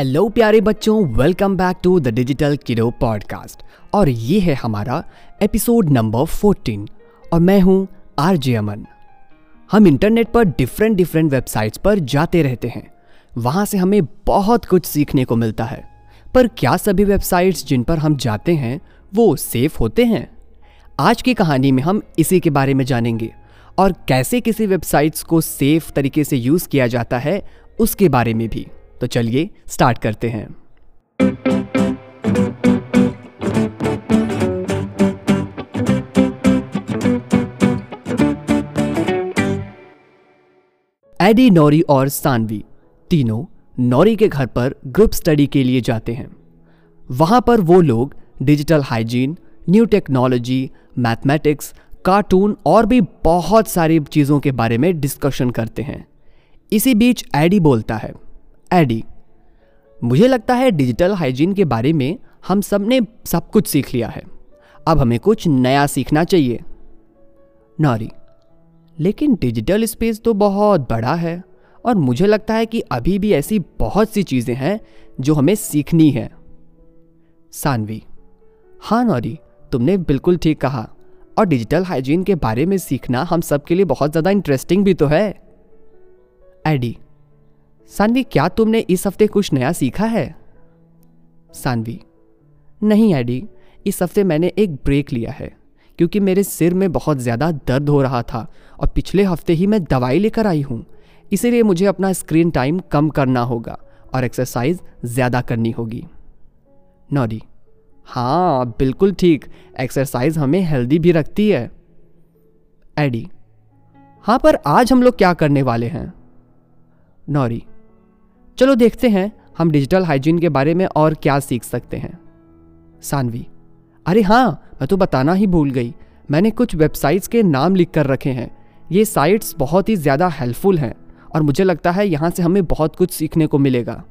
Hello प्यारे बच्चों welcome back to the Digital Kiddo podcast और ये है हमारा एपिसोड नंबर 14 और मैं हूँ आर जे अमन हम इंटरनेट पर डिफरेंट डिफरेंट वेबसाइट्स पर जाते रहते हैं। वहाँ से हमें बहुत कुछ सीखने को मिलता है। पर क्या सभी वेबसाइट्स जिन पर हम जाते हैं, वो सेफ़ होते हैं? आज की कहानी में हम इसी के बारे में जानेंगे। और कैसे किसी वेबसाइट्स को सेफ़ तरीके से यूज़ किया जाता है, उसके बारे में भी। तो चलिए स्टार्ट करते हैं। एडी नौरी और सानवी तीनों नौरी के घर पर ग्रुप स्टडी के लिए जाते हैं। वहाँ पर वो लोग digital hygiene new technology mathematics cartoon और भी बहुत सारी चीज़ों के बारे में डिस्कशन करते हैं। इसी बीच एडी बोलता है एडी मुझे लगता है डिजिटल हाइजीन के बारे में हम सबने सब कुछ सीख लिया है। अब हमें कुछ नया सीखना चाहिए। नॉरी लेकिन डिजिटल स्पेस तो बहुत बड़ा है और मुझे लगता है कि अभी भी ऐसी बहुत सी चीज़ें हैं जो हमें सीखनी है। सानवी हाँ नौरी तुमने बिल्कुल ठीक कहा और डिजिटल हाइजीन के बारे में सीखना हम सब के लिए बहुत ज़्यादा इंटरेस्टिंग भी तो है। एडी सानवी, क्या तुमने इस हफ़्ते कुछ नया सीखा है? सानवी, नहीं, एडी, इस हफ़्ते मैंने एक ब्रेक लिया है, क्योंकि मेरे सिर में बहुत ज़्यादा दर्द हो रहा था और पिछले हफ़्ते ही मैं दवाई लेकर आई हूँ। इसीलिए मुझे अपना स्क्रीन टाइम कम करना होगा और एक्सरसाइज ज़्यादा करनी होगी। नॉरी हाँ बिल्कुल ठीक, एक्सरसाइज हमें हेल्दी भी रखती है। एडी हाँ पर आज हम लोग क्या करने वाले हैं? नौरी चलो देखते हैं हम डिजिटल हाइजीन के बारे में और क्या सीख सकते हैं। सानवी, अरे हाँ मैं तो बताना ही भूल गई। मैंने कुछ वेबसाइट्स के नाम लिख कर रखे हैं। ये साइट्स बहुत ही ज़्यादा हेल्पफुल हैं और मुझे लगता है यहाँ से हमें बहुत कुछ सीखने को मिलेगा।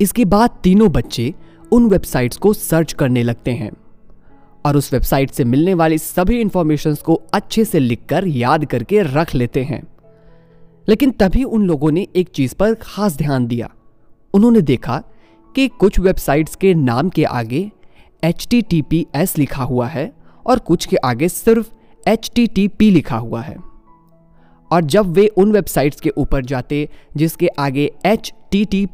इसके बाद तीनों बच्चे उन वेबसाइट्स को सर्च करने लगते हैं और उस वेबसाइट से मिलने वाली सभी इंफॉर्मेशंस को अच्छे से लिखकर याद करके रख लेते हैं। लेकिन तभी उन लोगों ने एक चीज़ पर खास ध्यान दिया। उन्होंने देखा कि कुछ वेबसाइट्स के नाम के आगे HTTPS लिखा हुआ है और कुछ के आगे सिर्फ़ एच लिखा हुआ है। और जब वे उन वेबसाइट्स के ऊपर जाते जिसके आगे एच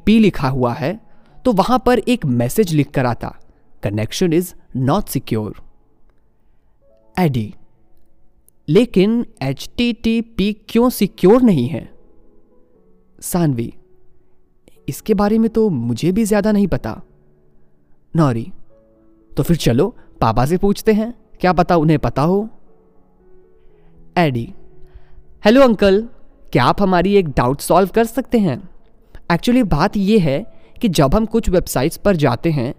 लिखा हुआ है तो वहाँ पर एक मैसेज लिख कर आता कनेक्शन इज़ नॉट सिक्योर एडी लेकिन एच टी टी पी क्यों सिक्योर नहीं है? सानवी, इसके बारे में तो मुझे भी ज़्यादा नहीं पता। नौरी तो फिर चलो, पापा से पूछते हैं, क्या पता उन्हें पता हो? एडी, हेलो अंकल, क्या आप हमारी एक डाउट सॉल्व कर सकते हैं? एक्चुअली बात यह है कि जब हम कुछ वेबसाइट्स पर जाते हैं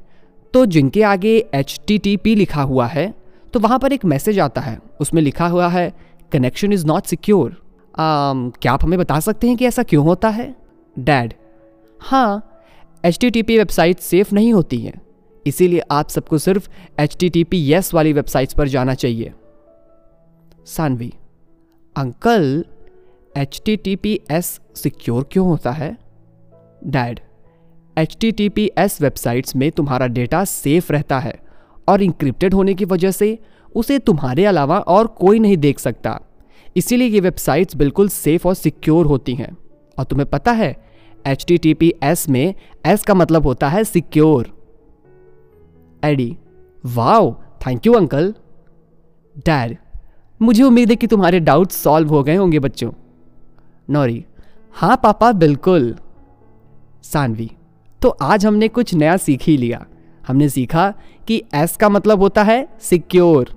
तो जिनके आगे एचटीटीपी लिखा हुआ है तो वहाँ पर एक मैसेज आता है। उसमें लिखा हुआ है कनेक्शन इज़ नॉट सिक्योर क्या आप हमें बता सकते हैं कि ऐसा क्यों होता है? डैड हाँ HTTP वेबसाइट सेफ़ नहीं होती है। इसीलिए आप सबको सिर्फ़ एच यस वाली वेबसाइट्स पर जाना चाहिए। सानवी अंकल एच सिक्योर क्यों होता है? डैड एच वेबसाइट्स में तुम्हारा डेटा सेफ़ रहता है। और इंक्रिप्टेड होने की वजह से उसे तुम्हारे अलावा और कोई नहीं देख सकता। इसीलिए ये वेबसाइट्स बिल्कुल सेफ़ और सिक्योर होती हैं। और तुम्हें पता है एच में एस का मतलब होता है secure AD wow thank you uncle dad मुझे उम्मीद है कि तुम्हारे डाउट सॉल्व हो गए होंगे बच्चों। नौरी हाँ पापा, बिल्कुल। सानवी तो आज हमने कुछ नया सीख ही लिया। हमने सीखा कि एस का मतलब होता है सिक्योर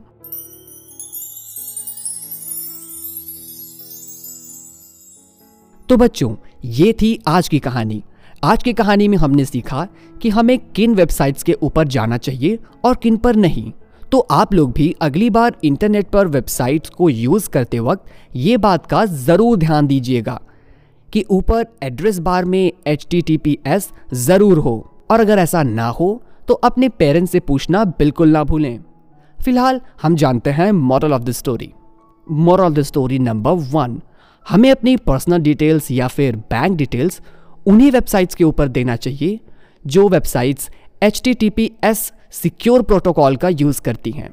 तो बच्चों, ये थी आज की कहानी। आज की कहानी में हमने सीखा कि हमें किन वेबसाइट्स के ऊपर जाना चाहिए और किन पर नहीं। तो आप लोग भी अगली बार इंटरनेट पर वेबसाइट्स को यूज़ करते वक्त ये बात का ज़रूर ध्यान दीजिएगा कि ऊपर एड्रेस बार में एच ज़रूर हो। और अगर ऐसा ना हो तो अपने पेरेंट्स से पूछना बिल्कुल ना भूलें। फ़िलहाल हम जानते हैं moral of the story moral of the story number one हमें अपनी पर्सनल डिटेल्स या फिर बैंक डिटेल्स उन्हीं वेबसाइट्स के ऊपर देना चाहिए, जो वेबसाइट्स एचटीटीपीएस सिक्योर प्रोटोकॉल का यूज़ करती हैं।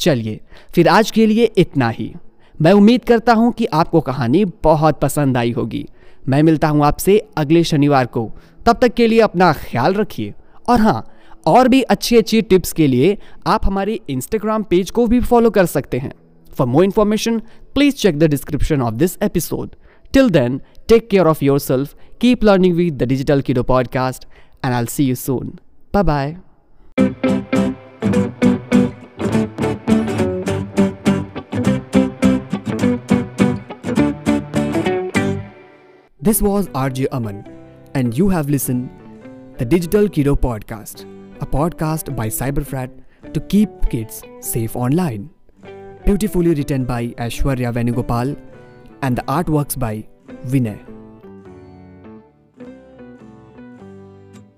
चलिए, फिर आज के लिए इतना ही। मैं उम्मीद करता हूँ कि आपको कहानी बहुत पसंद आई होगी। मैं मिलता हूँ आपसे अगले शनिवार को। तब तक के लिए अपना ख्याल रखिए। और हाँ और भी अच्छी अच्छी टिप्स के लिए आप हमारे इंस्टाग्राम पेज को भी फॉलो कर सकते हैं। For more information please check the description of this episode till then take care of your self keep learning with the Digital Kiddo podcast and I see you soon bye bye This was RJ Aman, and you have listened the Digital Kiddo Podcast, a podcast by Cyberfrat to keep kids safe online. Beautifully written by Ashwarya Venugopal and the artworks by Vinay.